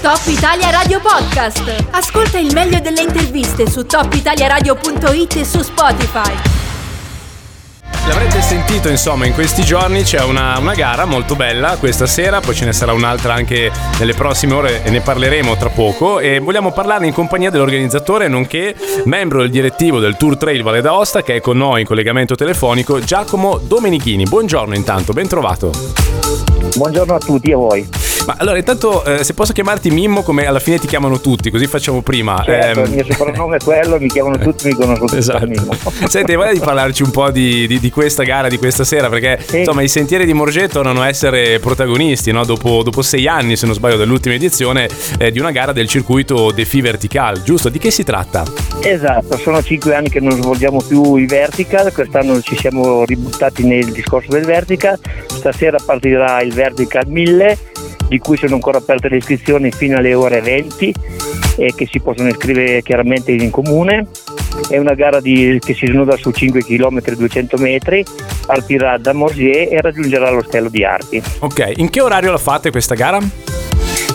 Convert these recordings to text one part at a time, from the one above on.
Top Italia Radio Podcast. Ascolta il meglio delle interviste su topitaliaradio.it e su Spotify. L'avrete sentito insomma in questi giorni c'è una, una, gara molto bella questa sera, poi ce ne sarà un'altra anche nelle prossime ore e ne parleremo tra poco e vogliamo parlarne in compagnia dell'organizzatore nonché membro del direttivo del Tour Trail Valle d'Aosta che è con noi in collegamento telefonico Giacomo Domenichini. Buongiorno intanto, ben trovato. Buongiorno a tutti e a voi. Ma allora, intanto, eh, se posso chiamarti Mimmo, come alla fine ti chiamano tutti, così facciamo prima. Certo, eh, il mio soprannome è quello, mi chiamano tutti, mi conoscono esatto. Mimmo. Senti, voglia di parlarci un po' di, di, di, questa gara di questa sera, perché sì. insomma i sentieri di Morget tornano a essere protagonisti, no? dopo, dopo, sei anni, se non sbaglio, dall'ultima edizione eh, di una gara del circuito Defi Vertical, giusto? Di che si tratta? Esatto, sono cinque anni che non svolgiamo più i Vertical, quest'anno ci siamo ributtati nel discorso del Vertical, stasera partirà il Vertical 1000 di cui sono ancora aperte le iscrizioni fino alle ore 20 e che si possono iscrivere chiaramente in comune. È una gara di, che si snoda su 5 km 200 metri, partirà da Morsier e raggiungerà l'ostello di Arpi. Ok, in che orario la fate questa gara?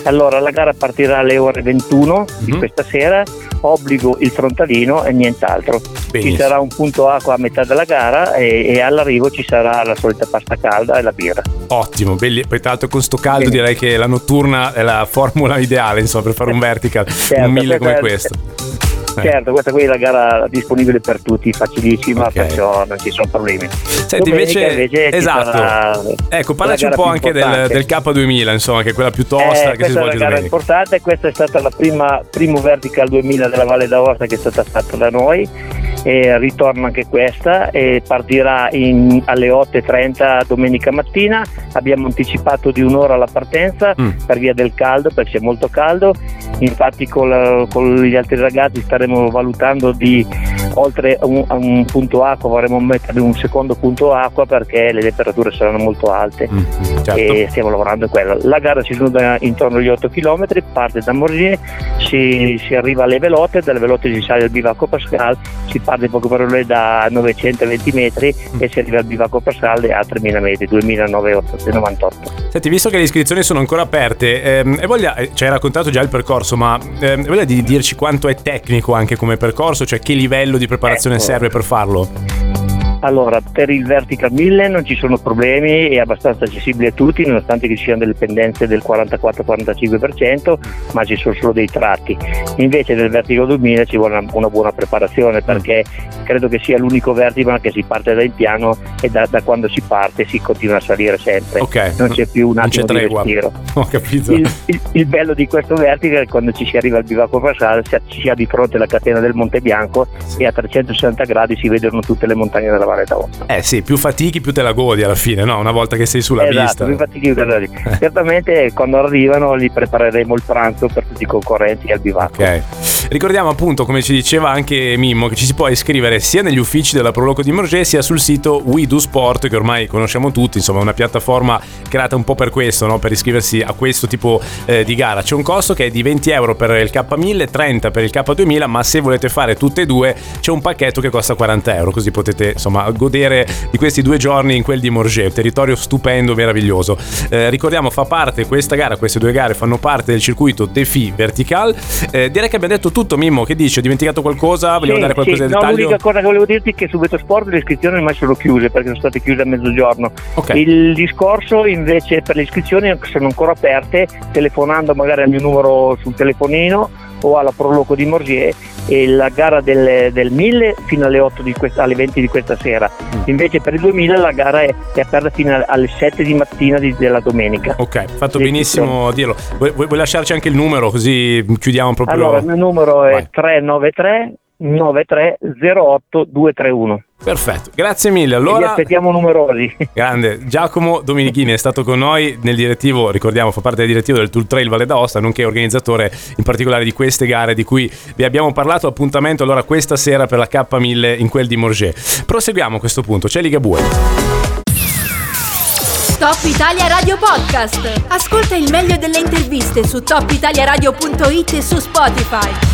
Allora, la gara partirà alle ore 21 mm-hmm. di mhm. questa sera, obbligo il frontalino e nient'altro. Benissimo. Ci sarà un punto acqua a metà della gara e, e, all'arrivo ci sarà la solita pasta calda e la birra. Ottimo, belli. poi tra l'altro con sto caldo Bene. direi che la notturna è la formula ideale insomma, per fare un vertical, certo, un mille come questo. Certo, questa qui è la gara disponibile per tutti, facilissima, okay. perciò non ci sono problemi. Senti, invece, invece esatto. Ecco, parlaci un po' anche del, del, K2000, insomma, che è quella più tosta eh, che si svolge domenica. Questa è una gara importante, questa è stata la prima primo Vertical 2000 della Valle d'Aosta che è stata fatta da noi e ritorna anche questa e partirà in, alle 8.30 domenica mattina. Abbiamo anticipato di un'ora la partenza mm. per via del caldo perché è molto caldo. Infatti con gli altri ragazzi staremo valutando di oltre a un, a un, punto acqua vorremmo mettere un secondo punto acqua perché le temperature saranno molto alte mm, certo. e stiamo lavorando in quello. La gara si snuda intorno agli 8 km, parte da Morgier, si, si, arriva alle velote, dalle velote si sale al bivacco Pascal, si parte poco parole da 920 metri mm. e si arriva al bivacco Pascal a 3000 metri, 2998. Senti, visto che le iscrizioni sono ancora aperte, ehm, e voglia, eh, ci hai raccontato già il percorso, ma ehm, voglia di dirci quanto è tecnico anche come percorso, cioè che livello di di preparazione ecco. serve per farlo? Allora, per il Vertical 1000 non ci sono problemi, è abbastanza accessibile a tutti, nonostante che ci siano delle pendenze del 44-45%, ma ci sono solo dei tratti. Invece del Vertical 2000 ci vuole una, una buona preparazione perché credo che sia l'unico vertical che si parte dal piano e da, da, quando si parte si continua a salire sempre. Okay. Non c'è più un attimo di respiro. Ho capito. Il, il, il, bello di questo vertical è quando ci si arriva al bivacco Passale, si ha di fronte la catena del Monte Bianco e a 360 gradi si vedono tutte le montagne della Valle d'Aosta. Eh sì, più fatichi più te la godi alla fine, no? Una volta che sei sulla esatto, pista. più fatichi più te la godi. Eh. Certamente quando arrivano li prepareremo il pranzo per tutti i concorrenti al bivacco. Ok. Ricordiamo appunto, come ci diceva anche Mimmo, che ci si può iscrivere sia negli uffici della Proloco di Morgé sia sul sito We Do Sport, che ormai conosciamo tutti, insomma una piattaforma creata un po' per questo, no? per iscriversi a questo tipo eh, di gara. C'è un costo che è di 20 euro per il K1000, 30 per il K2000, ma se volete fare tutte e due c'è un pacchetto che costa 40 euro, così potete insomma godere di questi due giorni in quel di Morgé, territorio stupendo, meraviglioso. Eh, ricordiamo, fa parte questa gara, queste due gare fanno parte del circuito Defi Vertical. Eh, direi che abbiamo detto tutto, Mimmo, che dici? Ho dimenticato qualcosa? Vogliamo sì, dare qualcosa sì. di dettaglio? No, l'unica cosa che volevo dirti è che su Veto Sport le iscrizioni ormai sono chiuse perché sono state chiuse a mezzogiorno. Okay. Il discorso invece per le iscrizioni sono ancora aperte, telefonando magari al mio numero sul telefonino o alla Proloco di Morgier e la gara del, del 1000 fino alle, questa, alle, 20 di questa sera. Mm. Invece per il 2000 la gara è, è aperta fino alle 7 di mattina di, della domenica. Ok, fatto benissimo a dirlo. Vuoi, vuoi, lasciarci anche il numero così chiudiamo proprio? Allora, il mio numero Vai. è 393 9308 231. Perfetto, grazie mille. Allora, vi aspettiamo numerosi. Grande, Giacomo Dominichini è stato con noi nel direttivo, ricordiamo, fa parte del direttivo del Tour Trail Valle d'Aosta, nonché organizzatore in particolare di queste gare di cui vi abbiamo parlato. Appuntamento allora questa sera per la K1000 in quel di Morget. Proseguiamo a questo punto, c'è Ligabue. Top Italia Radio Podcast. Ascolta il meglio delle interviste su topitaliaradio.it e su Spotify.